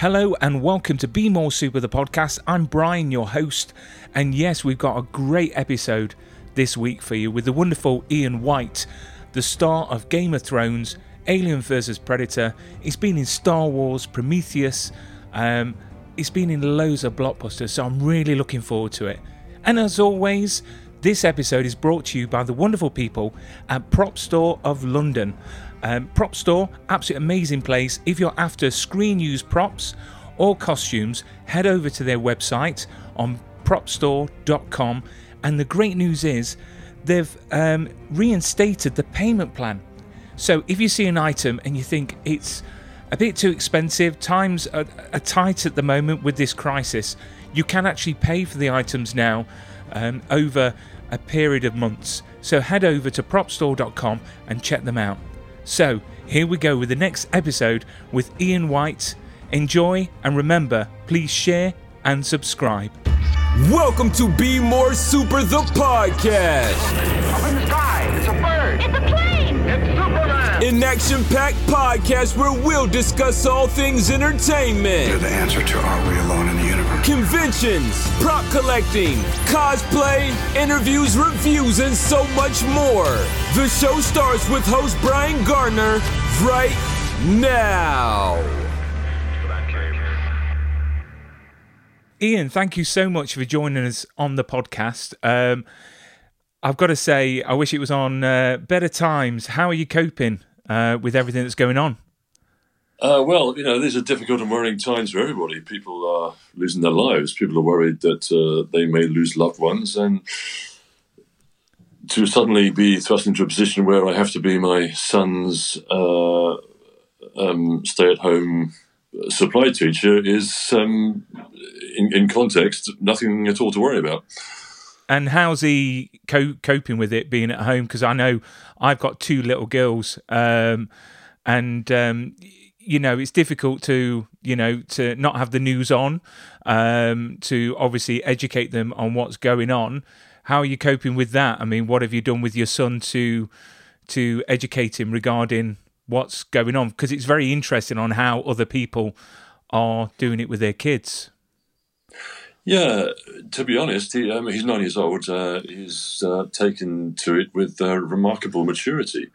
Hello and welcome to Be More Super, the podcast. I'm Brian, your host, and yes, we've got a great episode this week for you with the wonderful Ian White, the star of Game of Thrones, Alien vs. Predator. He's been in Star Wars, Prometheus, um, he's been in loads of blockbusters, so I'm really looking forward to it. And as always, this episode is brought to you by the wonderful people at Prop Store of London. Um, prop Store, absolutely amazing place. If you're after screen use props or costumes, head over to their website on propstore.com. And the great news is they've um, reinstated the payment plan. So if you see an item and you think it's a bit too expensive, times are, are tight at the moment with this crisis, you can actually pay for the items now um, over a period of months. So head over to propstore.com and check them out. So, here we go with the next episode with Ian White. Enjoy and remember, please share and subscribe. Welcome to Be More Super, the podcast. Up in the sky, it's a bird. It's a plane! It's Superman. An action packed podcast where we'll discuss all things entertainment, You're the answer to Are We Alone in the Universe? Conventions, prop collecting, cosplay, interviews, reviews, and so much more. The show starts with host Brian Gardner right now. Ian, thank you so much for joining us on the podcast. Um, I've got to say, I wish it was on uh, better times. How are you coping uh, with everything that's going on? Uh, well, you know, these are difficult and worrying times for everybody. People are losing their lives. People are worried that uh, they may lose loved ones, and to suddenly be thrust into a position where I have to be my son's uh, um, stay-at-home supply teacher is, um, in, in context, nothing at all to worry about. And how's he co- coping with it being at home? Because I know I've got two little girls, um, and um, you know it's difficult to you know to not have the news on, um, to obviously educate them on what's going on. How are you coping with that? I mean, what have you done with your son to to educate him regarding what's going on? Because it's very interesting on how other people are doing it with their kids. Yeah, to be honest, he, um, he's nine years old. Uh, he's uh, taken to it with uh, remarkable maturity.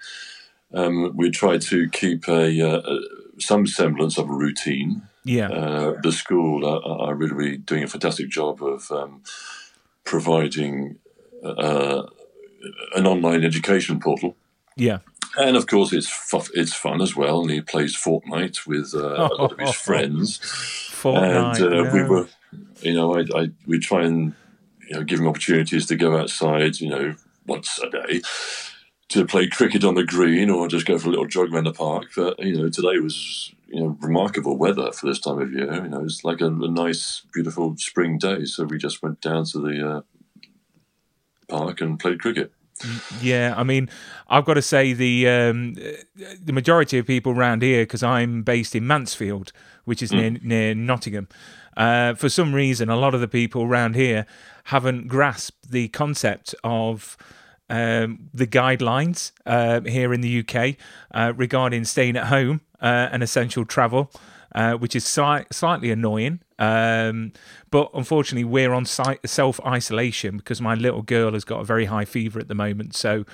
Um, we try to keep a, uh, a some semblance of a routine. Yeah, Uh, the school are, are really doing a fantastic job of um, providing uh, an online education portal. yeah. And of course, it's fu- it's fun as well. And he plays Fortnite with uh, a lot of his friends Fortnite. and uh, we were, you know, I, I we try and you know give him opportunities to go outside, you know, once a day to play cricket on the green or just go for a little jog around the park. But you know, today was you know remarkable weather for this time of year. You know, it's like a, a nice, beautiful spring day. So we just went down to the uh, park and played cricket. Yeah, I mean, I've got to say the um, the majority of people around here, because I'm based in Mansfield, which is near near Nottingham. Uh, for some reason, a lot of the people around here haven't grasped the concept of um, the guidelines uh, here in the UK uh, regarding staying at home uh, and essential travel, uh, which is sli- slightly annoying. Um, but unfortunately, we're on si- self isolation because my little girl has got a very high fever at the moment. So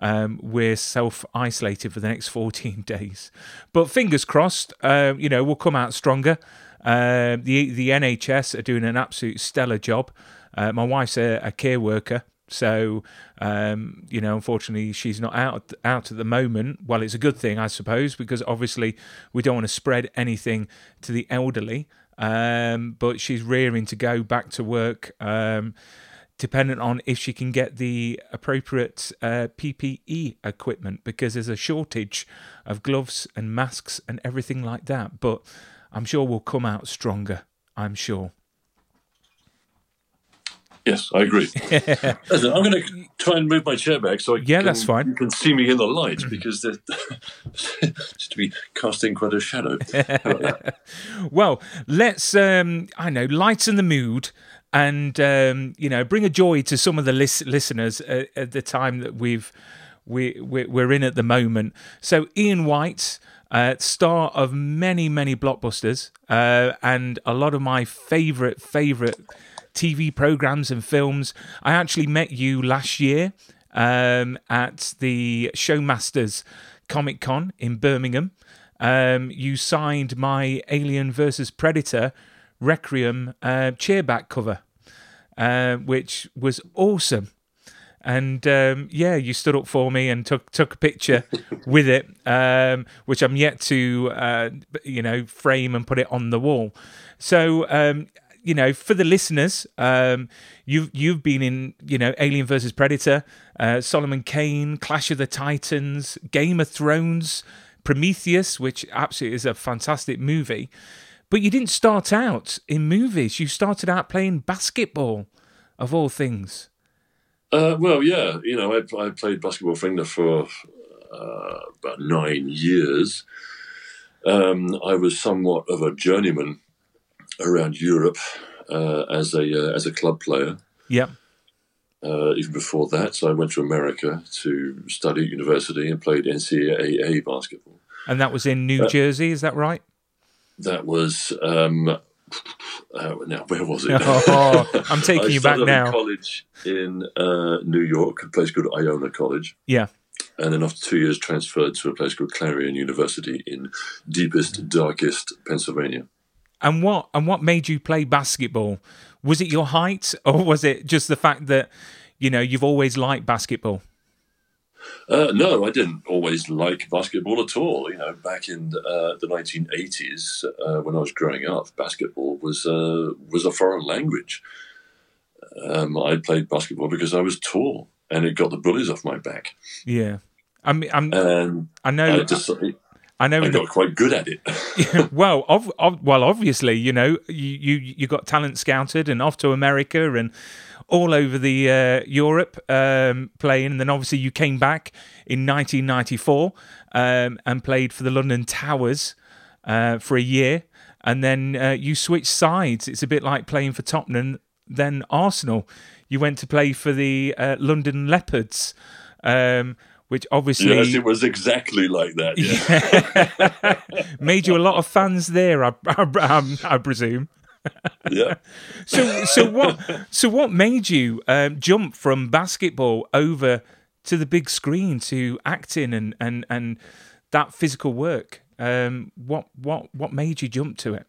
um, we're self isolated for the next 14 days. But fingers crossed, uh, you know, we'll come out stronger. Uh, the the NHS are doing an absolute stellar job. My wife's a, a care worker, so um, you know, unfortunately, she's not out out at the moment. Well, it's a good thing, I suppose, because obviously we don't want to spread anything to the elderly. Um, but she's rearing to go back to work. Um, dependent on if she can get the appropriate uh, PPE equipment because there's a shortage of gloves and masks and everything like that. But I'm sure we'll come out stronger. I'm sure. Yes, I agree. Listen, I'm going to try and move my chair back so I Yeah, can, that's fine. you can see me in the light because there's just to be casting quite a shadow. How about that? Well, let's um, I know lighten the mood and um, you know bring a joy to some of the lis- listeners at, at the time that we've we we're, we're in at the moment. So Ian White, uh, star of many, many blockbusters, uh, and a lot of my favorite, favorite TV programs and films. I actually met you last year um, at the Showmasters Comic Con in Birmingham. Um, you signed my Alien versus Predator Requiem uh, chairback cover, uh, which was awesome. And um, yeah, you stood up for me and took took a picture with it, um, which I'm yet to uh, you know frame and put it on the wall. So um, you know, for the listeners, um, you've you've been in, you know, Alien versus Predator, uh, Solomon Kane, Clash of the Titans, Game of Thrones, Prometheus, which absolutely is a fantastic movie. But you didn't start out in movies. You started out playing basketball, of all things. Uh, well, yeah, you know, I, I played basketball for England for uh, about nine years. Um, I was somewhat of a journeyman around Europe uh, as a uh, as a club player. Yeah. Uh, even before that, so I went to America to study at university and played NCAA basketball. And that was in New Uh, Jersey, is that right? That was um, uh, now where was it? Oh, I'm taking you back now. college in uh, New York, a place called Iona College. Yeah. and then after two years transferred to a place called Clarion University in deepest, darkest Pennsylvania. And what and what made you play basketball? Was it your height, or was it just the fact that you know you've always liked basketball? Uh, no, I didn't always like basketball at all. You know, back in uh, the 1980s, uh, when I was growing up, basketball was uh, was a foreign language. Um, I played basketball because I was tall, and it got the bullies off my back. Yeah. I mean, I'm, I know, I just I know. I in the- quite good at it. well, ov- ov- well, obviously, you know, you, you you got talent scouted and off to America and all over the uh, Europe um, playing, and then obviously you came back in 1994 um, and played for the London Towers uh, for a year, and then uh, you switched sides. It's a bit like playing for Tottenham, then Arsenal. You went to play for the uh, London Leopards. Um, which obviously yes, it was exactly like that. Yeah, made you a lot of fans there, I, I, I presume. yeah. So, so what? So, what made you um, jump from basketball over to the big screen to acting and and and that physical work? Um, what what what made you jump to it?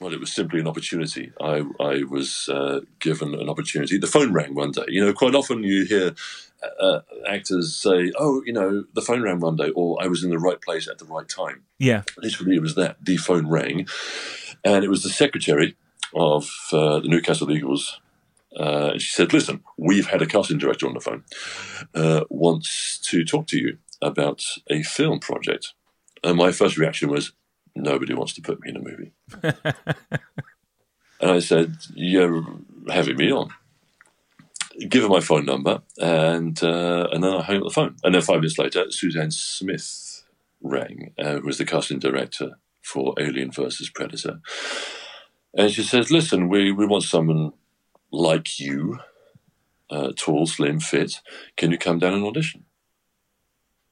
Well, it was simply an opportunity. I, I was uh, given an opportunity. The phone rang one day. You know, quite often you hear uh, actors say, "Oh, you know, the phone rang one day," or "I was in the right place at the right time." Yeah, Literally, it was that. The phone rang, and it was the secretary of uh, the Newcastle Eagles. Uh, and she said, "Listen, we've had a casting director on the phone. Uh, wants to talk to you about a film project." And my first reaction was, "Nobody wants to put me in a movie." and I said, "You're having me on." Give her my phone number, and uh, and then I hung up the phone. And then five minutes later, Suzanne Smith rang, uh, who was the casting director for Alien versus Predator. And she says, Listen, we, we want someone like you, uh, tall, slim, fit. Can you come down and audition?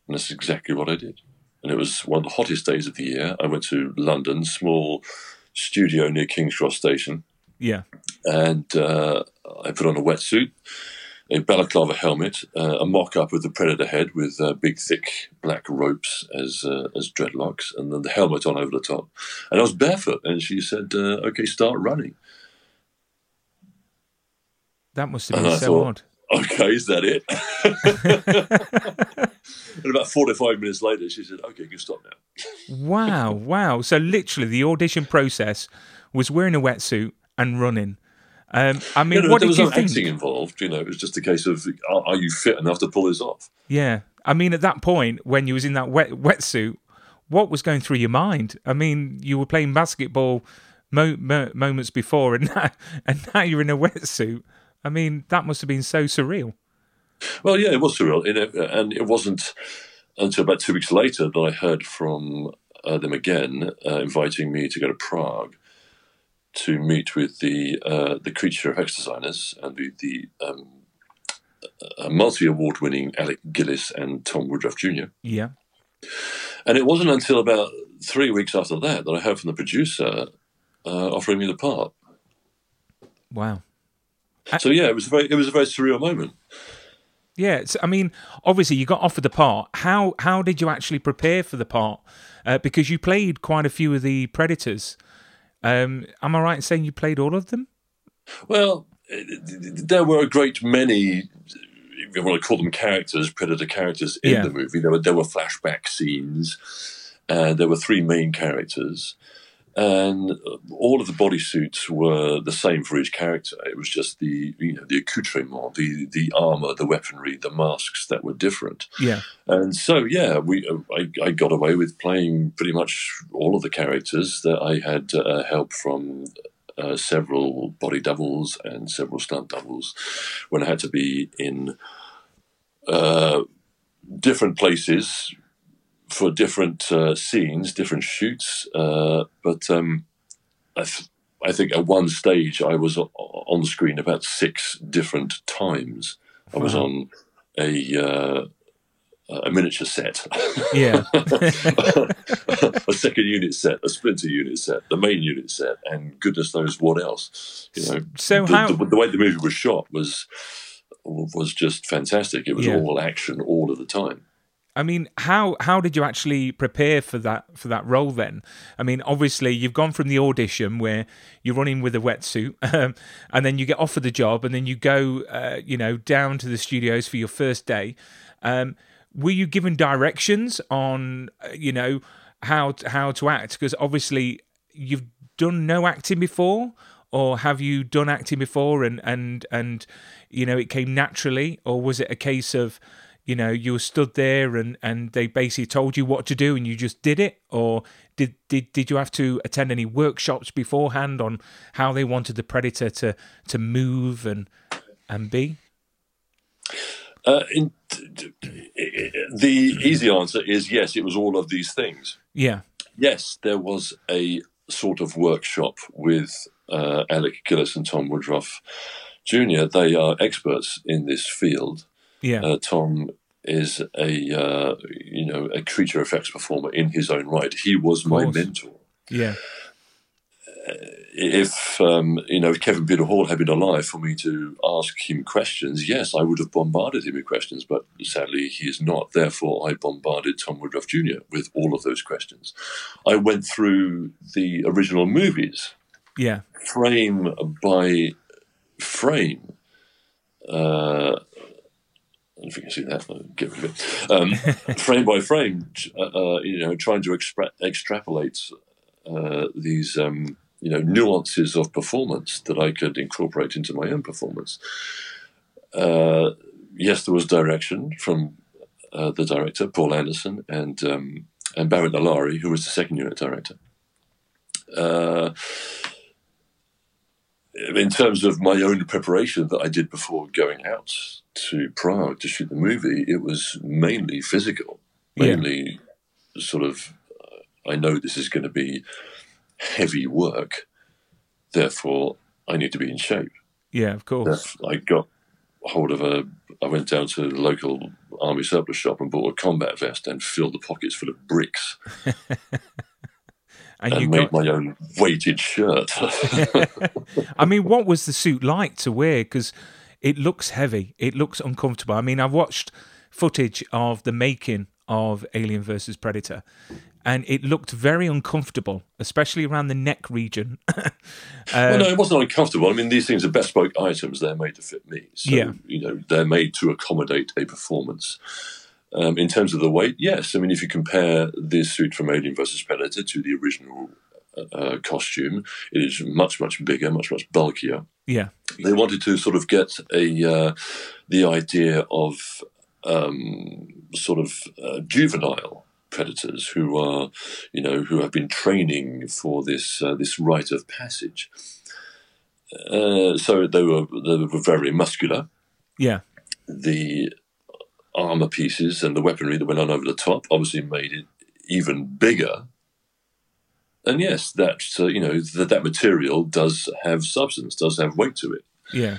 And that's exactly what I did. And it was one of the hottest days of the year. I went to London, small studio near King's Cross Station, yeah, and uh, I put on a wetsuit, a balaclava helmet, uh, a mock up of the predator head with uh, big, thick black ropes as uh, as dreadlocks, and then the helmet on over the top. And I was barefoot, and she said, uh, "Okay, start running." that must have been so thought- odd. Okay, is that it? and about forty-five minutes later, she said, "Okay, you can stop now." Wow, wow. So literally, the audition process was wearing a wetsuit and running. Um, I mean, You know, what there did was you no think? acting involved. You know, it was just a case of, are, are you fit enough to pull this off? Yeah, I mean, at that point, when you was in that wet wetsuit, what was going through your mind? I mean, you were playing basketball mo- mo- moments before, and now, and now you're in a wetsuit. I mean, that must have been so surreal. Well, yeah, it was surreal, and it, and it wasn't until about two weeks later that I heard from uh, them again, uh, inviting me to go to Prague to meet with the uh, the creature effects designers and the the um, multi award winning Alec Gillis and Tom Woodruff Jr. Yeah, And it wasn't until about three weeks after that that I heard from the producer uh, offering me the part. Wow. So yeah, it was a very it was a very surreal moment. Yeah, it's, I mean, obviously you got offered the part. How how did you actually prepare for the part? Uh, because you played quite a few of the Predators. Um, am I right in saying you played all of them? Well, there were a great many. If you want to call them characters, predator characters in Yeah. the movie. There were there were flashback scenes, and there were three main characters, and all of the bodysuits were the same for each character. It was just the you know the accoutrement, the the armor, the weaponry, the masks that were different. Yeah. And so, yeah, we I, I got away with playing pretty much all of the characters that I had uh, help from uh, several body doubles and several stunt doubles when I had to be in uh, different places for different uh, scenes, different shoots. Uh, but um, I, th- I think at one stage I was o- on screen about six different times. I was Wow. on a uh, a miniature set, Yeah. a second unit set, a splinter unit set, the main unit set, and goodness knows what else. You know, So the, how- the, the way the movie was shot was was just fantastic. It was Yeah. all action all of the time. I mean, how how did you actually prepare for that for that role then? I mean, obviously you've gone from the audition where you're running with a wetsuit, um, and then you get offered the job, and then you go, uh, you know, down to the studios for your first day. Um, were you given directions on, uh, you know, how how to act? Because obviously you've done no acting before, or have you done acting before and and and you know it came naturally, or was it a case of you know you were stood there and and they basically told you what to do and you just did it or did did did you have to attend any workshops beforehand on how they wanted the predator to to move and and be Uh, in, the easy answer is yes. It was all of these things. yeah Yes, there was a sort of workshop with uh, Alec Gillis and Tom Woodruff Jr. They are experts in this field. yeah Uh, Tom is a uh, you know a creature effects performer in his own right. He was my mentor. yeah If um, you know if Kevin Peter Hall had been alive for me to ask him questions, yes, I would have bombarded him with questions. But sadly, he is not. Therefore, I bombarded Tom Woodruff Jr. with all of those questions. I went through the original movies yeah frame by frame. Uh, I don't know if you can see that. Get rid of it. Um, frame by frame, uh, uh, you know, trying to extra- extrapolate uh, these, um, you know, nuances of performance that I could incorporate into my own performance. Uh, yes, there was direction from uh, the director, Paul Anderson, and um, and Barrett Nalari, who was the second unit director. In terms of my own preparation that I did before going out to Prague to shoot the movie, it was mainly physical, Yeah. mainly sort of. uh, I know this is going to be heavy work, therefore I need to be in shape. yeah of course Therefore, I got hold of a. I went down to the local army surplus shop and bought a combat vest and filled the pockets full of bricks and and you made got my own weighted shirt. I mean, what was the suit like to wear? Because it looks heavy. It looks uncomfortable. I mean, I've watched footage of the making of Alien versus Predator, and it looked very uncomfortable, especially around the neck region. well, no, it um, wasn't uncomfortable. I mean, these things are bespoke items; they're made to fit me. So, Yeah. you know, they're made to accommodate a performance. Um, in terms of the weight, yes. I mean, if you compare this suit from Alien versus Predator to the original uh, costume, it is much, much bigger, much, much bulkier. yeah, They wanted to sort of get a uh, the idea of um, sort of uh, juvenile predators who are, you know, who have been training for this uh, this rite of passage. Uh, so they were they were very muscular. yeah, The armor pieces and the weaponry that went on over the top obviously made it even bigger. And yes, that uh, you know that that material does have substance, does have weight to it. yeah,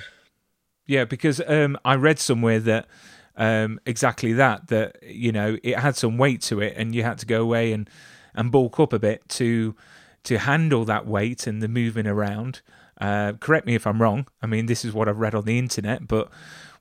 yeah. Because um, I read somewhere that um, exactly that. That you know it had some weight to it, and you had to go away and and bulk up a bit to to handle that weight and the moving around. Uh, correct me if I'm wrong. I mean, this is what I've read on the internet, but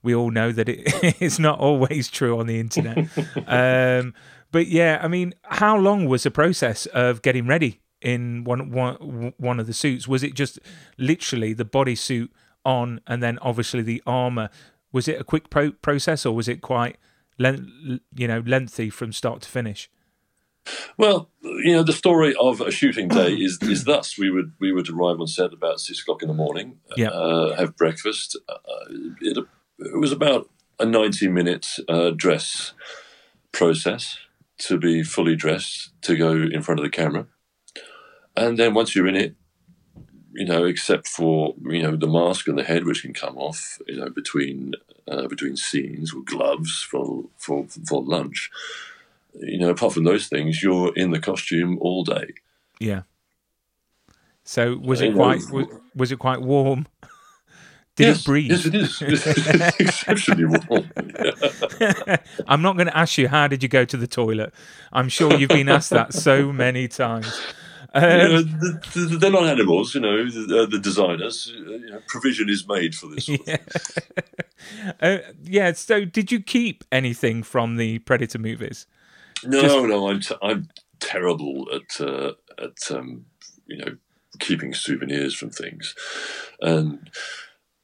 we all know that it is not always true on the internet. um, but yeah, I mean, how long was the process of getting ready in one one one of the suits? Was it just literally the bodysuit on, and then obviously the armor? Was it a quick pro- process, or was it quite, len- you know, lengthy from start to finish? Well, you know, the story of a shooting day is is thus: we would we would arrive on set about six o'clock in the morning, Yeah. uh, have breakfast. Uh, it, it was about a ninety minute uh, dress process to be fully dressed to go in front of the camera, and then once you're in it, you know, except for you know the mask and the head, which can come off, you know, between uh, between scenes or gloves for for for lunch you know, apart from those things, you're in the costume all day. Yeah. So was it quite was, was it quite warm? Yes, it breathe? Yes, it is. It's exceptionally warm. I'm not going to ask you how did you go to the toilet. I'm sure you've been asked that so many times. You Um, know, the, the, they're not animals, you know. The, uh, the designers, uh, you know, provision is made for this. Thing. uh, yeah. So, did you keep anything from the Predator movies? No, no, I'm t- I'm terrible at uh, at um, you know keeping souvenirs from things, and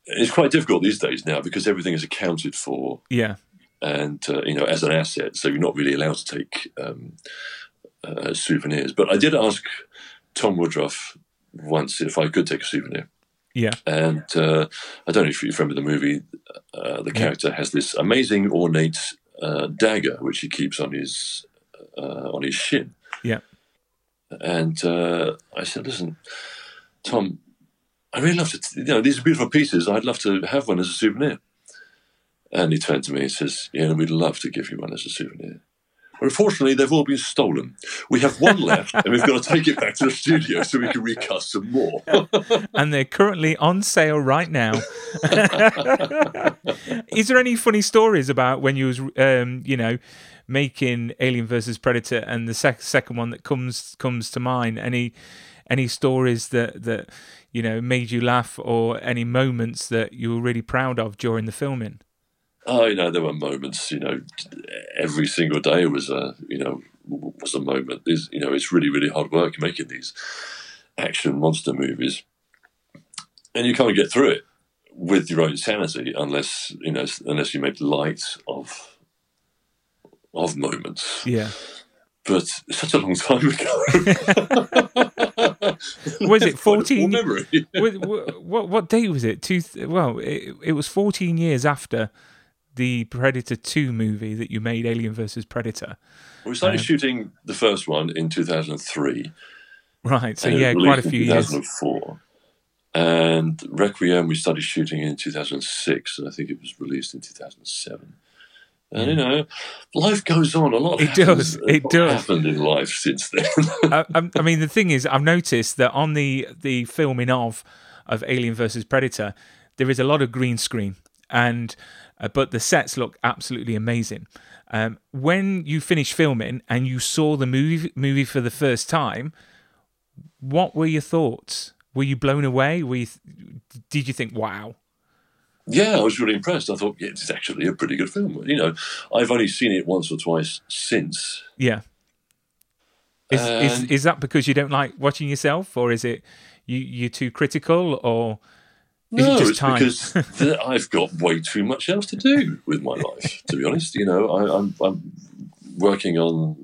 it's quite difficult these days now because everything is accounted for Yeah. and uh, you know as an asset, so you're not really allowed to take um, uh, souvenirs. But I did ask Tom Woodruff once if I could take a souvenir, Yeah. and uh, I don't know if you remember the movie. Uh, the character has this amazing ornate uh, dagger which he keeps on his uh, on his shin, Yeah. and uh, I said, "Listen, Tom." I really love to, you know, these are beautiful pieces. I'd love to have one as a souvenir. And he turned to me and says, Yeah, we'd love to give you one as a souvenir. Unfortunately, they've all been stolen. We have one left, and we've got to take it back to the studio so we can recast some more. and they're currently on sale right now. Is there any funny stories about when you was, um, you know, making Alien versus Predator and the sec- second one that comes comes to mind? Any any stories that that you know made you laugh or any moments that you were really proud of during the filming? oh, you know, there were moments. You know, every single day was a, you know, was a moment. There's, you know, it's really, really hard work making these action monster movies, and you can't get through it with your own sanity unless you know, unless you make light of of moments. Yeah. But such a long time ago. Was it 14 poor memory. what, what what date was it? Two. Well, it, it was 14 years after the Predator 2 movie that you made Alien versus Predator. we started um, shooting the first one in 2003. Right. So yeah, quite a few years. 2004. And Requiem we started shooting in 2006, and I think it was released in 2007. And you know, life goes on. A lot. It happens- does, it does. Happened in life since then. I, I'm- mean, the thing is, I've noticed that on the the filming of of Alien versus Predator, there is a lot of green screen, and uh, but the sets look absolutely amazing. Um, when you finished filming and you saw the movie movie for the first time, what were your thoughts? Were you blown away? Were you, did you think, "Wow"? Yeah, I was really impressed. I thought, yeah, it's actually a pretty good film. You know, I've only seen it once or twice since. Yeah. Is, is Um, is that because you don't like watching yourself, or is it you you're too critical, or is no, it just it's time? because th- I've got way too much else to do with my life. To be honest, you know, I, I'm, I'm working on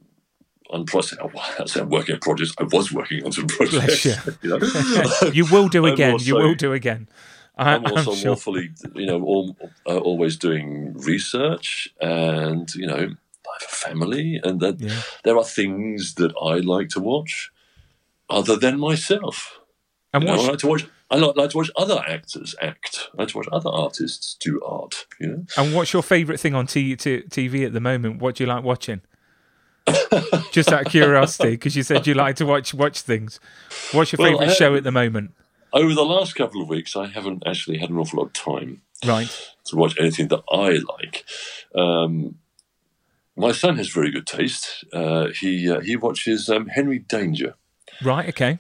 on projects. I say I'm working on projects. I was working on some projects. you. you know. you will do again. you will do again. I'm also I'm sure. you know, all, uh, always doing research, and you know, I have a family, and that Yeah. there are things that I like to watch other than myself. And You know, I like to watch. I like, like to watch other actors act. I like to watch other artists do art. You know, and what's your favourite thing on t- t- TV at the moment? What do you like watching? Just out of curiosity, because you said you like to watch watch things. What's your Well, favourite show at the moment? Over the last couple of weeks, I haven't actually had an awful lot of time Right. to watch anything that I like. Um, my son has very good taste. Uh, he uh, he watches um, Henry Danger Right. Okay.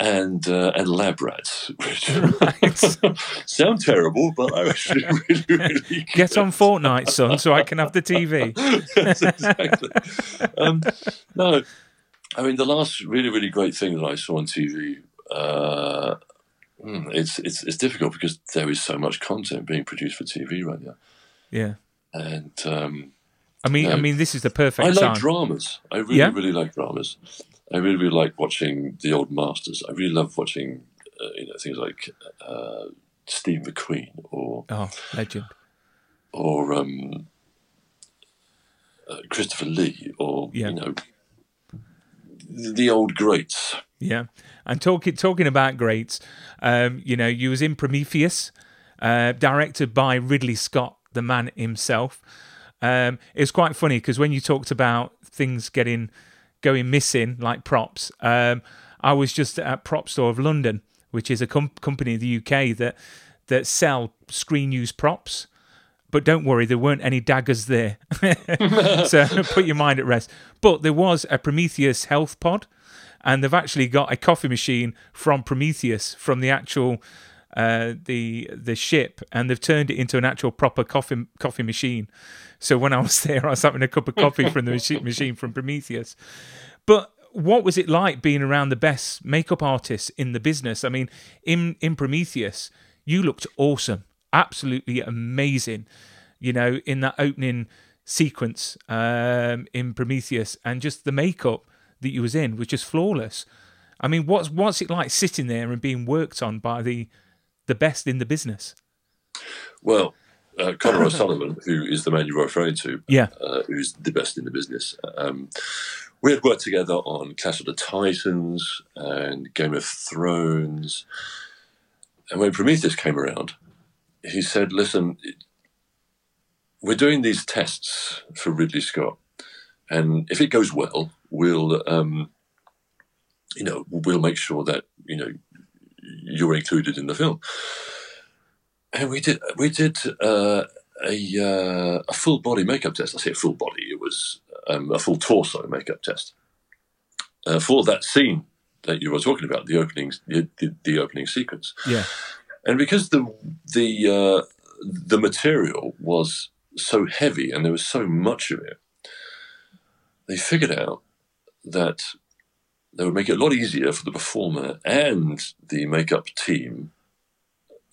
and uh, and Lab Rats, which Right. sound terrible, but I actually really really Get on Fortnite, son, so I can have the TV. Yes, exactly. um, no, I mean the last really really great thing that I saw on TV. Hmm, it's it's it's difficult because there is so much content being produced for TV right now, Yeah. and um, I mean, I mean, this is the perfect I like time. dramas. I really Yeah? really like dramas. I really really like watching the old masters. I really love watching uh, you know things like uh, Steve McQueen or oh, legend. or um, uh, Christopher Lee or Yeah. you know the the old greats. Yeah, and talking talking about greats, um, you know, you was in Prometheus, uh, directed by Ridley Scott, the man himself. Um, it was quite funny because when you talked about things getting going missing, like props, um, I was just at Prop Store of London, which is a com- company in the UK that that sell screen use props. But don't worry, there weren't any daggers there. so put your mind at rest. But there was a Prometheus health pod, and they've actually got a coffee machine from Prometheus from the actual uh, the the ship, and they've turned it into an actual proper coffee coffee machine. So when I was there, I was having a cup of coffee from the machi- machine from Prometheus. But what was it like being around the best makeup artists in the business? I mean, in in Prometheus, you looked awesome, absolutely amazing. You know, in that opening sequence um, in Prometheus, and just the makeup that you was in was just flawless. I mean, what's what's it like sitting there and being worked on by the the best in the business? Well, uh, Conor O'Sullivan, who is the man you're referring to, Yeah, uh, who's the best in the business. Um, we had worked together on Clash of the Titans and Game of Thrones. And when Prometheus came around, he said, Listen, we're doing these tests for Ridley Scott. And if it goes well, we'll, um, you know, we'll make sure that, you know, you're included in the film. And we did, we did uh, a, uh, a full body makeup test. I say full body, it was um, a full torso makeup test uh, for that scene that you were talking about, the opening, the, the, the opening sequence. yeah, And because the the uh, the material was so heavy and there was so much of it, they figured out that they would make it a lot easier for the performer and the makeup team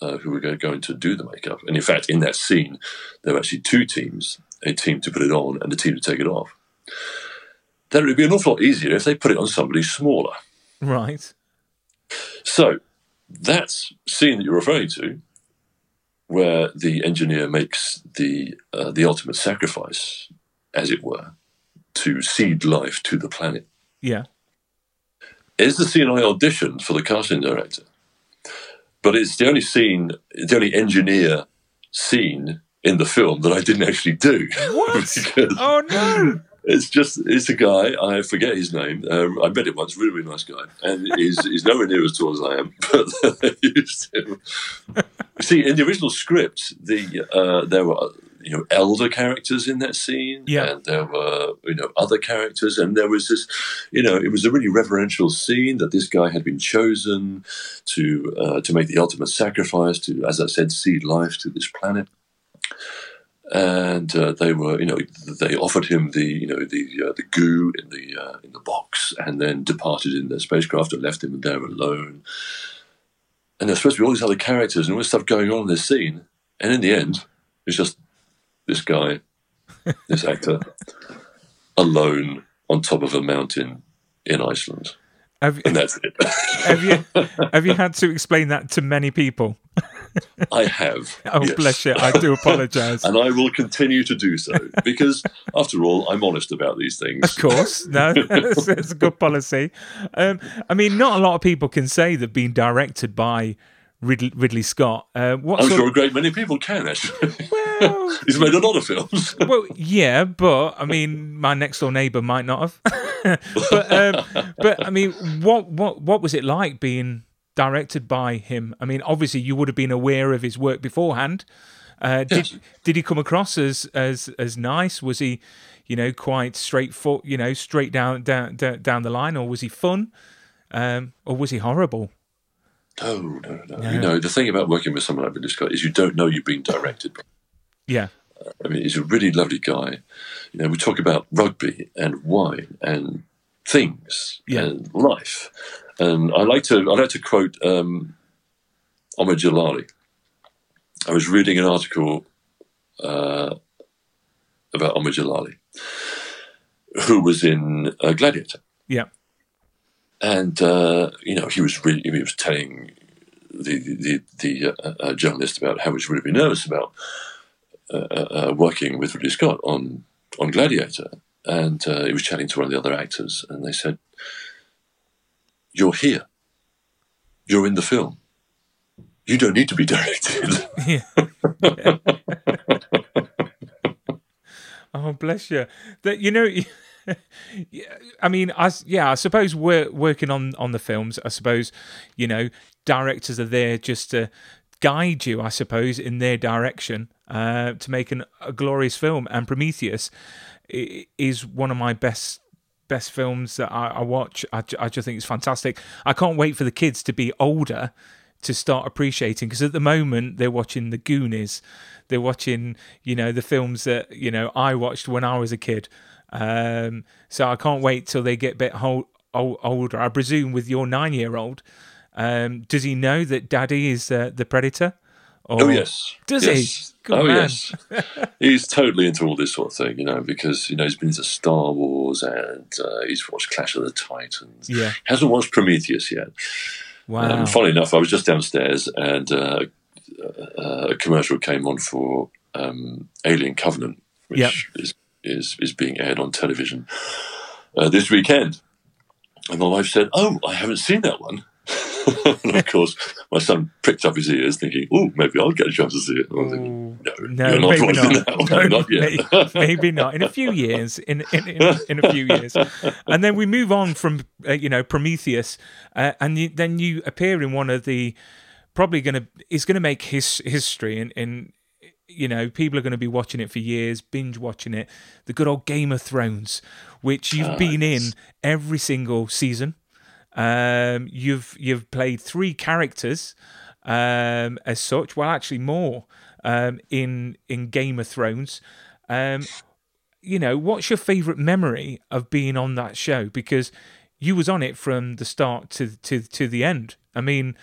uh, who were going going to do the makeup. And in fact, in that scene, there were actually two teams: a team to put it on and a team to take it off. Then it would be an awful lot easier if they put it on somebody smaller. right. So that scene that you're referring to, where the engineer makes the uh, the ultimate sacrifice, as it were, to seed life to the planet, Yeah, is the scene I auditioned for the casting director. But it's the only scene, the only engineer scene in the film that I didn't actually do. What? Oh no! it's just it's a guy I forget his name. Um, I met him once, really really nice guy, and he's he's nowhere near as tall as I am. But they used him. See, in the original script, the uh, there were you know elder characters in that scene, Yeah. and there were you know other characters, and there was this, you know, it was a really reverential scene that this guy had been chosen to uh, to make the ultimate sacrifice to, as I said, seed life to this planet and uh, they were, you know, they offered him the, you know, the uh, the goo in the uh, in the box, and then departed in their spacecraft and left him there alone. And there's supposed to be all these other characters and all this stuff going on in this scene, and in the end, it's just this guy, this actor, alone on top of a mountain in Iceland, Have, and that's it. have you have you had to explain that to many people? I have. Oh, yes. bless you! I do apologise. And I will continue to do so because, after all, I'm honest about these things. Of course, no, it's, it's a good policy. Um, I mean, not a lot of people can say they've been directed by Ridley, Ridley Scott. Uh, I'm sure a great many people can actually. well, He's made a lot of films. well, yeah, but I mean, my next door neighbour might not have. but um, but I mean, what what what was it like being directed by him? I mean, obviously you would have been aware of his work beforehand, Uh, did did he come across as as as nice? Was he, you know, quite straightforward, you know, straight down down down, the line, or was he fun, um, or was he horrible? No, no, no. You know, the thing about working with someone like Ridley Scott is you don't know you're being directed. Yeah, I mean, he's a really lovely guy. You know, we talk about rugby and wine and things Yeah. and life. And I like to I like to quote um, Omid Djalili. I was reading an article uh, about Omid Djalili, who was in uh, Gladiator, yeah, and uh, you know he was really he was telling the the the uh, uh, journalist about how he was really nervous about uh, uh, uh, working with Ridley Scott on on Gladiator, and uh, he was chatting to one of the other actors, and they said, "You're here. You're in the film. You don't need to be directed." yeah. oh, bless you. That you know. yeah, I mean, I yeah, I suppose we're working on on the films. I suppose you know directors are there just to guide you. I suppose in their direction uh, to make an, a glorious film. And Prometheus is one of my best best films that I, I watch. I, I just think it's fantastic. I can't wait for the kids to be older to start appreciating because at the moment they're watching the Goonies, they're watching you know the films that you know I watched when I was a kid. Um, so I can't wait till they get a bit hol- ol- older. I presume with your nine-year-old, um, does he know that Daddy is uh, the predator? Or, Oh yes, Does yes. he? Good oh man. yes, he's totally into all this sort of thing, you know, because you know he's been into Star Wars and uh, he's watched Clash of the Titans. Yeah. hasn't watched Prometheus yet. Wow. Um, funny enough, I was just downstairs and uh, uh, a commercial came on for um, Alien Covenant, which Yep. is, is is being aired on television uh, this weekend. And my wife said, "Oh, I haven't seen that one." and of course, my son pricked up his ears, thinking, "Oh, maybe I'll get a chance to see it." And I was thinking, no, No, you're not maybe not. that one. No, not yet. may- maybe not. In a few years. In in, in, in a few years, and then we move on from uh, you know Prometheus, uh, and you, then you appear in one of the probably going to is going to make his history in in you know people are going to be watching it for years, binge watching it. The good old Game of Thrones, which you've been in every single season. Um, you've you've played three characters um, as such. Well, actually, more um, in in Game of Thrones. Um, you know, what's your favourite memory of being on that show? Because you was on it from the start to to to the end. I mean,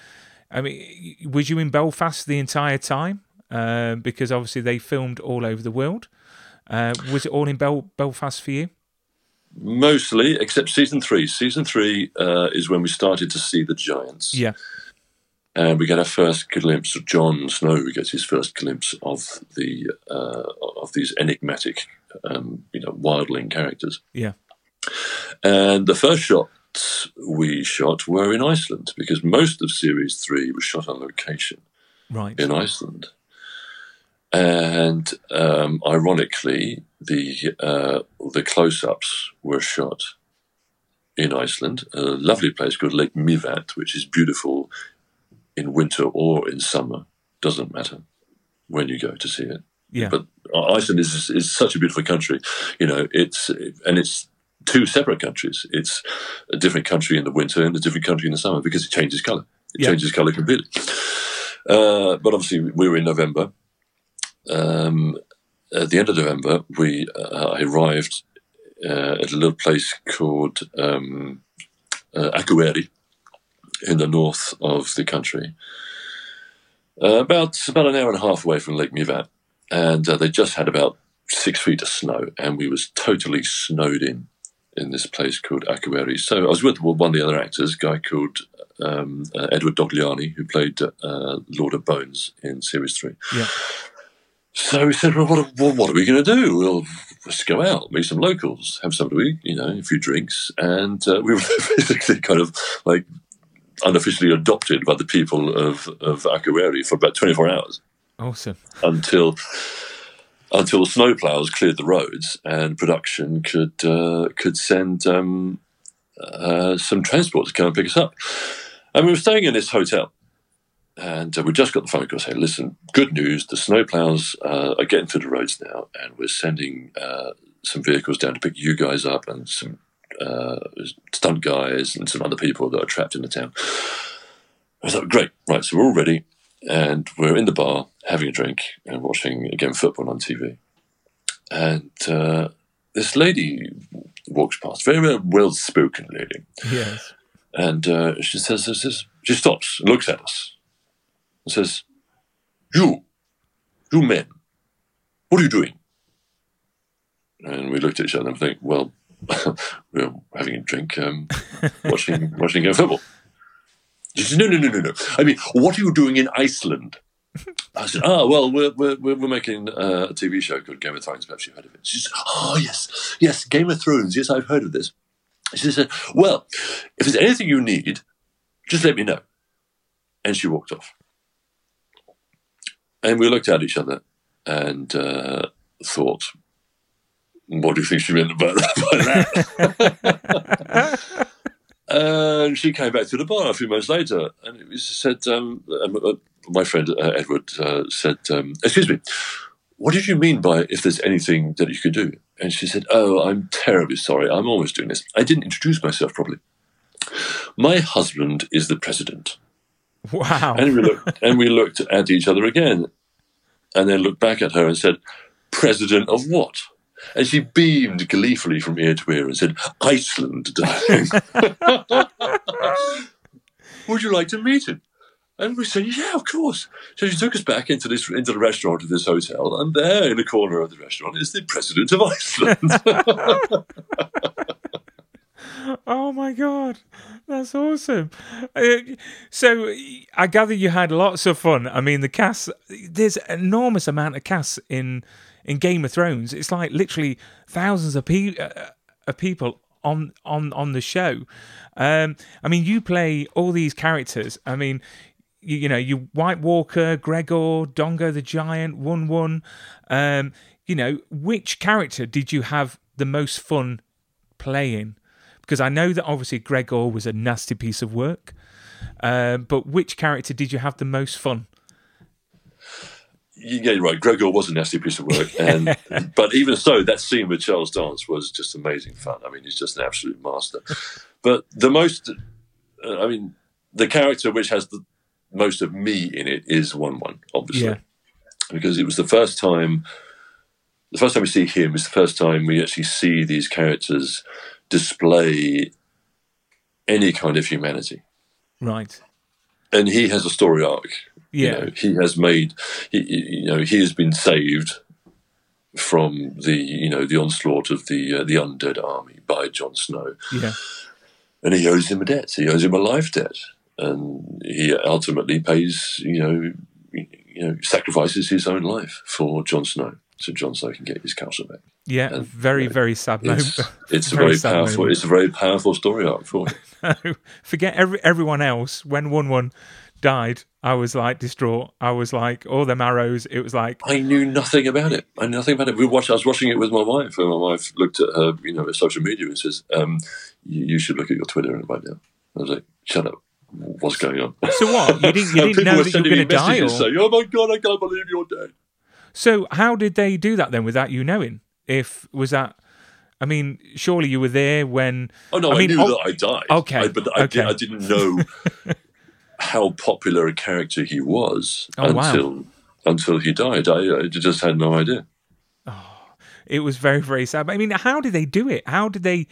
I mean, was you in Belfast the entire time? Um, because obviously they filmed all over the world. Uh, was it all in Bel- Belfast for you? Mostly, except season three. Season three uh, is when we started to see the giants. Yeah, and we get our first glimpse of Jon Snow. who gets his first glimpse of the uh, of these enigmatic, um, you know, wildling characters. yeah, And the first shots we shot were in Iceland because most of series three was shot on location right. in Iceland. And um, ironically, the uh, the close-ups were shot in Iceland, a lovely place called Lake Myvatn, which is beautiful in winter or in summer. Doesn't matter when you go to see it. Yeah, But Iceland is is such a beautiful country, you know. It's and it's two separate countries. It's a different country in the winter and a different country in the summer because it changes color. It Yeah. changes color completely. Uh, but obviously, we were in November. Um, at the end of November, we uh, I arrived uh, at a little place called um, uh, in the north of the country, uh, about about an hour and a half away from Lake Myvatn, and uh, they just had about six feet of snow, and we was totally snowed in in this place called Akureyri. So I was with one of the other actors, a guy called um, uh, Edward Dogliani, who played Lord of Bones in series three. yeah, So we said, well, what, what, what are we going to do? Well, let's go out, meet some locals, have something to eat, you know, a few drinks. And uh, we were basically kind of like unofficially adopted by the people of, of Akureyri for about 24 hours awesome. until until the snowplows cleared the roads and production could uh, could send um, uh, some transport to come and pick us up. And we were staying in this hotel, And uh, we just got the phone call saying, listen, good news, the snowplows uh, are getting to the roads now, and we're sending uh, some vehicles down to pick you guys up and some uh, stunt guys and some other people that are trapped in the town. I was like, great, right, so we're all ready, and we're in the bar having a drink and watching, again, football on TV. And uh, this lady walks past, very well spoken lady. Yes. And uh, she says, she stops and looks at us and says, You, you men, what are you doing? And we looked at each other and think, Well, we're having a drink, um, watching watching game football. She said, No, no, no, no, no. I mean, what are you doing in Iceland? I said, Ah, well, we're, we're, we're making uh, a TV show called Game of Thrones. Perhaps you've heard of it. She said, Oh, yes, yes, Game of Thrones. Yes, I've heard of this. She said, Well, if there's anything you need, just let me know. And she walked off. And we looked at each other and uh, thought, what do you think she meant about that? By that? and she came back to the bar a few months later and it was said, um, uh, my friend uh, Edward uh, said, um, Excuse me, what did you mean by if there's anything that you could do? And she said, Oh, I'm terribly sorry. I'm always doing this. I didn't introduce myself properly. My husband is the president. Wow. And we looked, and we looked at each other again, and then looked back at her and said, "President of what?" And she beamed gleefully from ear to ear and said, "Iceland, darling. Would you like to meet him?" And we said, "Yeah, of course." So she took us back into this into the restaurant of this hotel, and there in the corner of the restaurant is the president of Iceland. Oh my god, that's awesome! Uh, so I gather you had lots of fun. I mean, the cast. There's enormous amount of casts in in Game of Thrones. It's like literally thousands of, pe- uh, of people on on on the show. Um, I mean, you play all these characters. I mean, you, you know, you White Walker, Gregor, Dongo the Giant, Wun Wun. Um, you know, which character did you have the most fun playing? Because I know that obviously Gregor was a nasty piece of work, uh, but which character did you have the most fun? yeah, you're right. Gregor was a nasty piece of work, and but even so, that scene with Charles Dance was just amazing fun. I mean, he's just an absolute master. But the most, uh, I mean, the character which has the most of me in it is Wun Wun, obviously, Yeah. because it was the first time. The first time we see him is the first time we actually see these characters display any kind of humanity, Right. and he has a story arc Yeah. you know, he has made, he, you know, he has been saved from the, you know, the onslaught of the uh, the undead army by Jon Snow, Yeah. and he owes him a debt. He owes him a life debt, and he ultimately pays, you know, you know, sacrifices his own life for Jon Snow, so Jon Snow can get his castle back. Yeah. And, very, uh, very sad It's, moment. it's a Very very powerful. moment. It's a very powerful story arc for him. Forget every, everyone else. When Wun Wun died, I was like distraught. I was like, all them arrows. It was like, I knew nothing about it. I knew nothing about it. We watched. I was watching it with my wife, and my wife looked at her, you know, her social media and says, um, you, "You should look at your Twitter and right now." I was like, "Shut up! What's going on?" so what? You didn't, you didn't know that you were going to die? Or... saying, "Oh my god, I can't believe you're dead." So how did they do that then without you knowing? If was that? I mean, surely you were there when. Oh no, I I, mean, knew oh- that I died. okay, I, but I, okay. did, I didn't know how popular a character he was Oh, wow. until until he died. I, I just had no idea. Oh, It was very, very sad. But I mean, how did they do it? How did they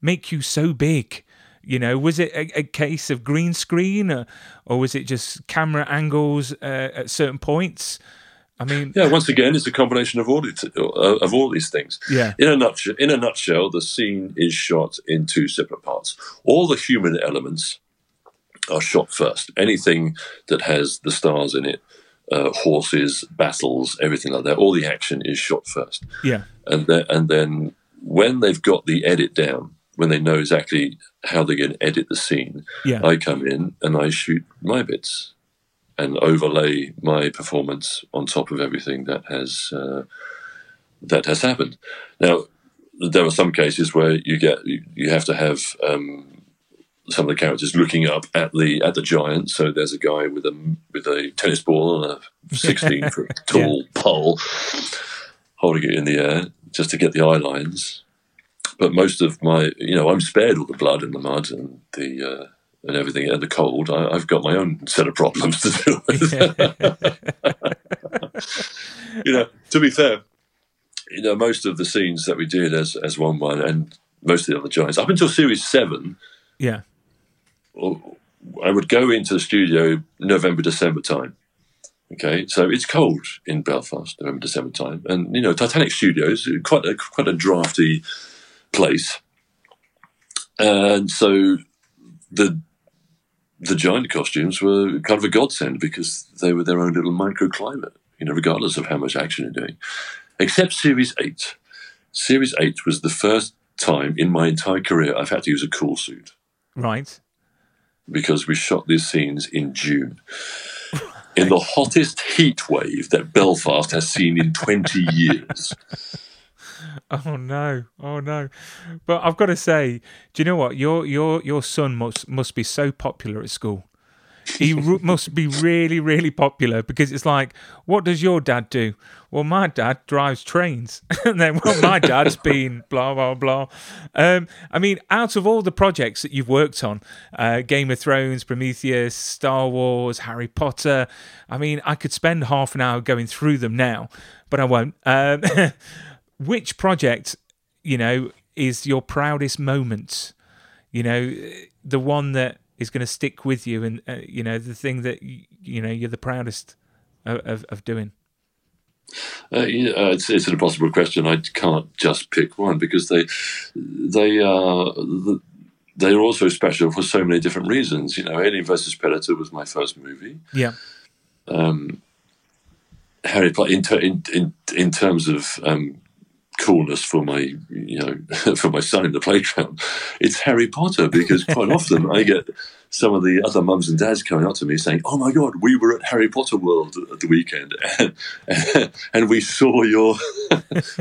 make you so big? You know, was it a, a case of green screen, or, or was it just camera angles uh, at certain points? I mean, Yeah, once again, it's a combination of all these, uh, of all these things. Yeah. In a nutshell, in a nutshell, the scene is shot in two separate parts. All the human elements are shot first. Anything that has the stars in it, uh, horses, battles, everything like that, all the action is shot first. yeah, And then, and then when they've got the edit down, when they know exactly how they're going to edit the scene, yeah, I come in and I shoot my bits and overlay my performance on top of everything that has uh, that has happened. Now, there are some cases where you get you, you have to have um, some of the characters looking up at the at the giant. So there's a guy with a with a tennis ball and a 16 foot tall pole, holding it in the air just to get the eye lines. But most of my, you know, I'm spared all the blood and the mud and the uh, and everything and the cold. I, I've got my own set of problems to deal with. you know, to be fair, you know, most of the scenes that we did as as Wun Wun and most of the other giants up until series seven, Yeah. I would go into the studio November December time. Okay, so it's cold in Belfast, November December time, and you know Titanic Studios quite a quite a drafty place, and so the the giant costumes were kind of a godsend because they were their own little microclimate, you know, regardless of how much action you're doing. Except Series 8. Series 8 was the first time in my entire career I've had to use a cool suit Right. because we shot these scenes in June. In the hottest heat wave that Belfast has seen in 20 years. Oh no! Oh no! But I've got to say, do you know what? Your your your son must must be so popular at school. He r- must be really really popular because it's like, what does your dad do? Well, my dad drives trains, and then well, my dad's been blah blah blah. Um, I mean, out of all the projects that you've worked on, uh, Game of Thrones, Prometheus, Star Wars, Harry Potter. I mean, I could spend half an hour going through them now, but I won't. Um, which project, you know, is your proudest moment? You know, the one that is going to stick with you, and uh, you know, the thing that you know you're the proudest of, of, of doing. Uh, yeah, uh, it's, it's an impossible question. I can't just pick one because they they are they're also special for so many different reasons. You know, Alien versus Predator was my first movie. Yeah, Harry Potter in ter- in, in in terms of um, coolness for my you know for my son in the playground, it's Harry Potter because quite often I get some of the other mums and dads coming up to me saying, "Oh my God, we were at Harry Potter World at the weekend, and, and we saw your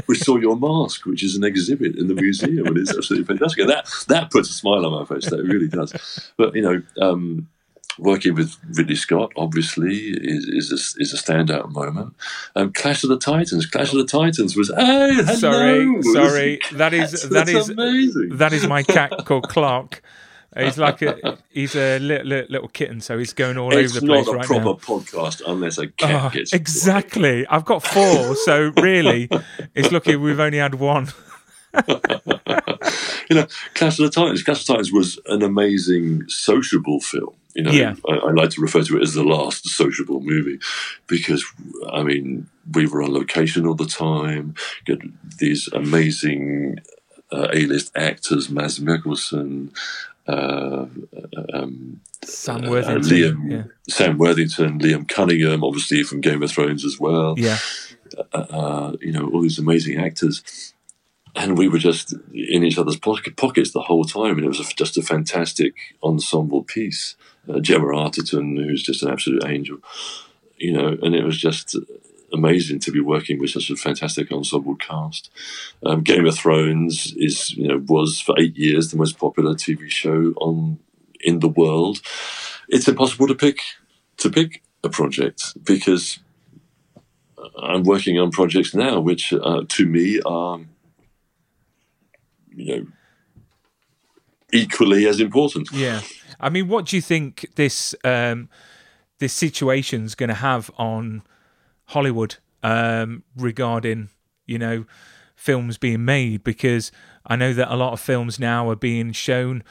we saw your mask, which is an exhibit in the museum, and it's absolutely fantastic." And that that puts a smile on my face. That really does. But you know. Um, working with Ridley Scott, obviously, is is a, is a standout moment. Um, Clash of the Titans. Clash of the Titans was. Hey, hello! sorry, sorry. That is that that's amazing. that is my cat called Clark. He's like a he's a little, little, kitten, so he's going all it's over the place right now. It's not a proper podcast unless a cat Oh, gets exactly. I've got four, so really, it's lucky we've only had one. you know, Clash of the Titans. Clash of the Titans was an amazing sociable film. You know, Yeah. I, I like to refer to it as the last sociable movie because, I mean, we were on location all the time. Get these amazing uh, A-list actors, Mads Mikkelsen, uh, um, Sam uh, Worthington. Liam, yeah. Sam Worthington, Liam Cunningham, obviously from Game of Thrones as well yeah. uh, you know, all these amazing actors. And we were just in each other's pockets the whole time, and it was just a fantastic ensemble piece. Uh, Gemma Arterton, who's just an absolute angel, you know, and it was just amazing to be working with such a fantastic ensemble cast. Um, Game of Thrones is, you know, was for eight years the most popular TV show on in the world. It's impossible to pick to pick a project because I'm working on projects now, which uh, to me are, you know, equally as important. Yeah. I mean, what do you think this um, this situation's going to have on Hollywood um, regarding you know films being made? Because I know that a lot of films now are being shown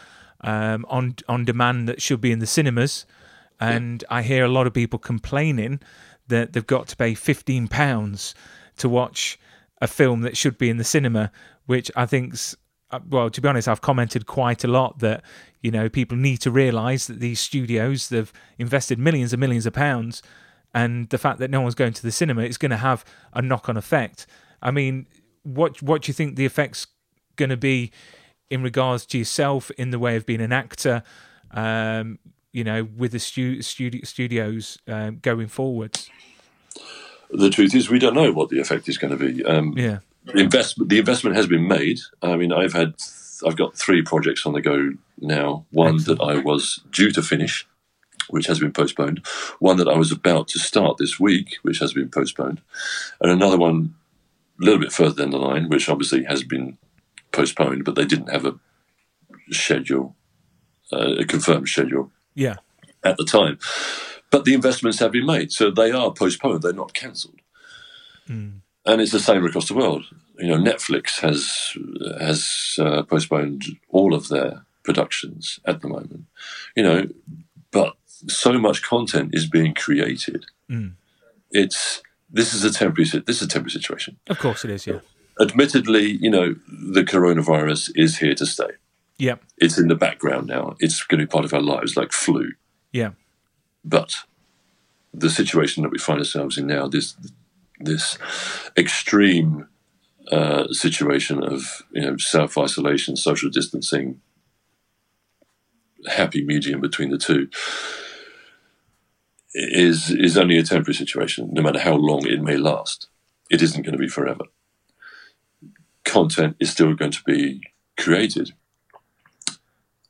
um, on on demand that should be in the cinemas, and I hear a lot of people complaining that they've got to pay fifteen pounds to watch a film that should be in the cinema, which I think's well, to be honest, I've commented quite a lot that you know people need to realise that these studios they've invested millions and millions of pounds, and the fact that no one's going to the cinema is going to have a knock-on effect. I mean, what what do you think the effects going to be in regards to yourself in the way of being an actor? Um, you know, with the stu- studio studios um, going forwards. The truth is, we don't know what the effect is going to be. Um, Yeah, the investment the investment has been made. I mean, I've had I've got three projects on the go now. One that I was due to finish, which has been postponed. One that I was about to start this week, which has been postponed, and another one a little bit further down the line, which obviously has been postponed, but they didn't have a schedule, uh, a confirmed schedule Yeah. at the time. But the investments have been made, so they are postponed. They're not cancelled. And it's the same across the world. You know, Netflix has has uh, postponed all of their productions at the moment. You know, but so much content is being created. It's this is a temporary this is a temporary situation. Of course it is. Yeah. Admittedly, you know, the coronavirus is here to stay. Yeah. It's in the background now. It's going to be part of our lives, like flu. Yeah. But the situation that we find ourselves in now, this this extreme uh, situation of you know self isolation, social distancing, happy medium between the two, is is only a temporary situation. No matter how long it may last, it isn't going to be forever. Content is still going to be created.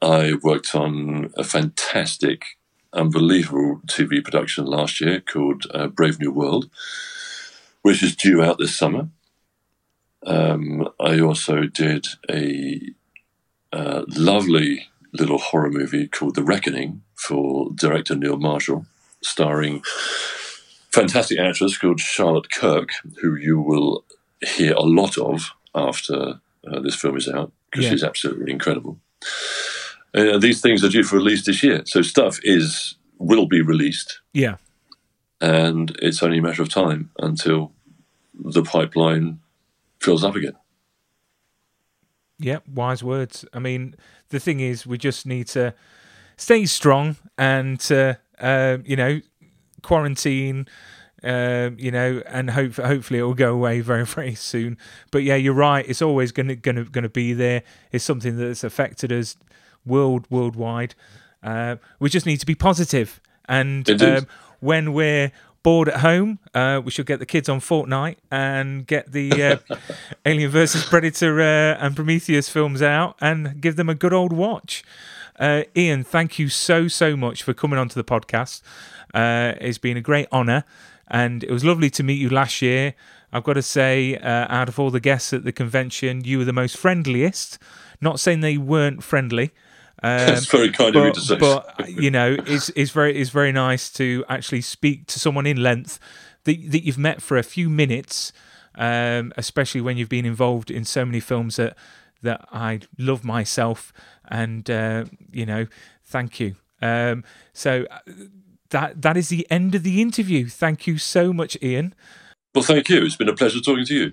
I worked on a fantastic unbelievable TV production last year called uh, Brave New World, which is due out this summer. Um, I also did a uh, lovely little horror movie called The Reckoning for director Neil Marshall, starring fantastic actress called Charlotte Kirk, who you will hear a lot of after uh, this film is out because Yeah. she's absolutely incredible. Uh, these things are due for release this year, so stuff is will be released, Yeah. And it's only a matter of time until the pipeline fills up again. Yeah, wise words. I mean, the thing is, we just need to stay strong and, uh, uh, you know, quarantine, uh, you know, and hope hopefully it will go away very very soon. But yeah, you're right. It's always gonna gonna gonna be there. It's something that's affected us world worldwide. Uh, we just need to be positive and Indeed. um, when we're bored at home, uh, we should get the kids on Fortnite and get the uh, Alien versus Predator uh, and Prometheus films out and give them a good old watch. Uh, Ian, thank you so so much for coming onto the podcast. Uh, it's been a great honour, and it was lovely to meet you last year. I've got to say, uh, out of all the guests at the convention, you were the most friendliest. Not saying they weren't friendly. Um, That's very kind of you but, to say. but you know, it's it's very it's very nice to actually speak to someone in length that that you've met for a few minutes, um, especially when you've been involved in so many films that that I love myself, and uh, you know, thank you. Um, so uh, that that is the end of the interview. Thank you so much, Ian. Well, thank you. It's been a pleasure talking to you.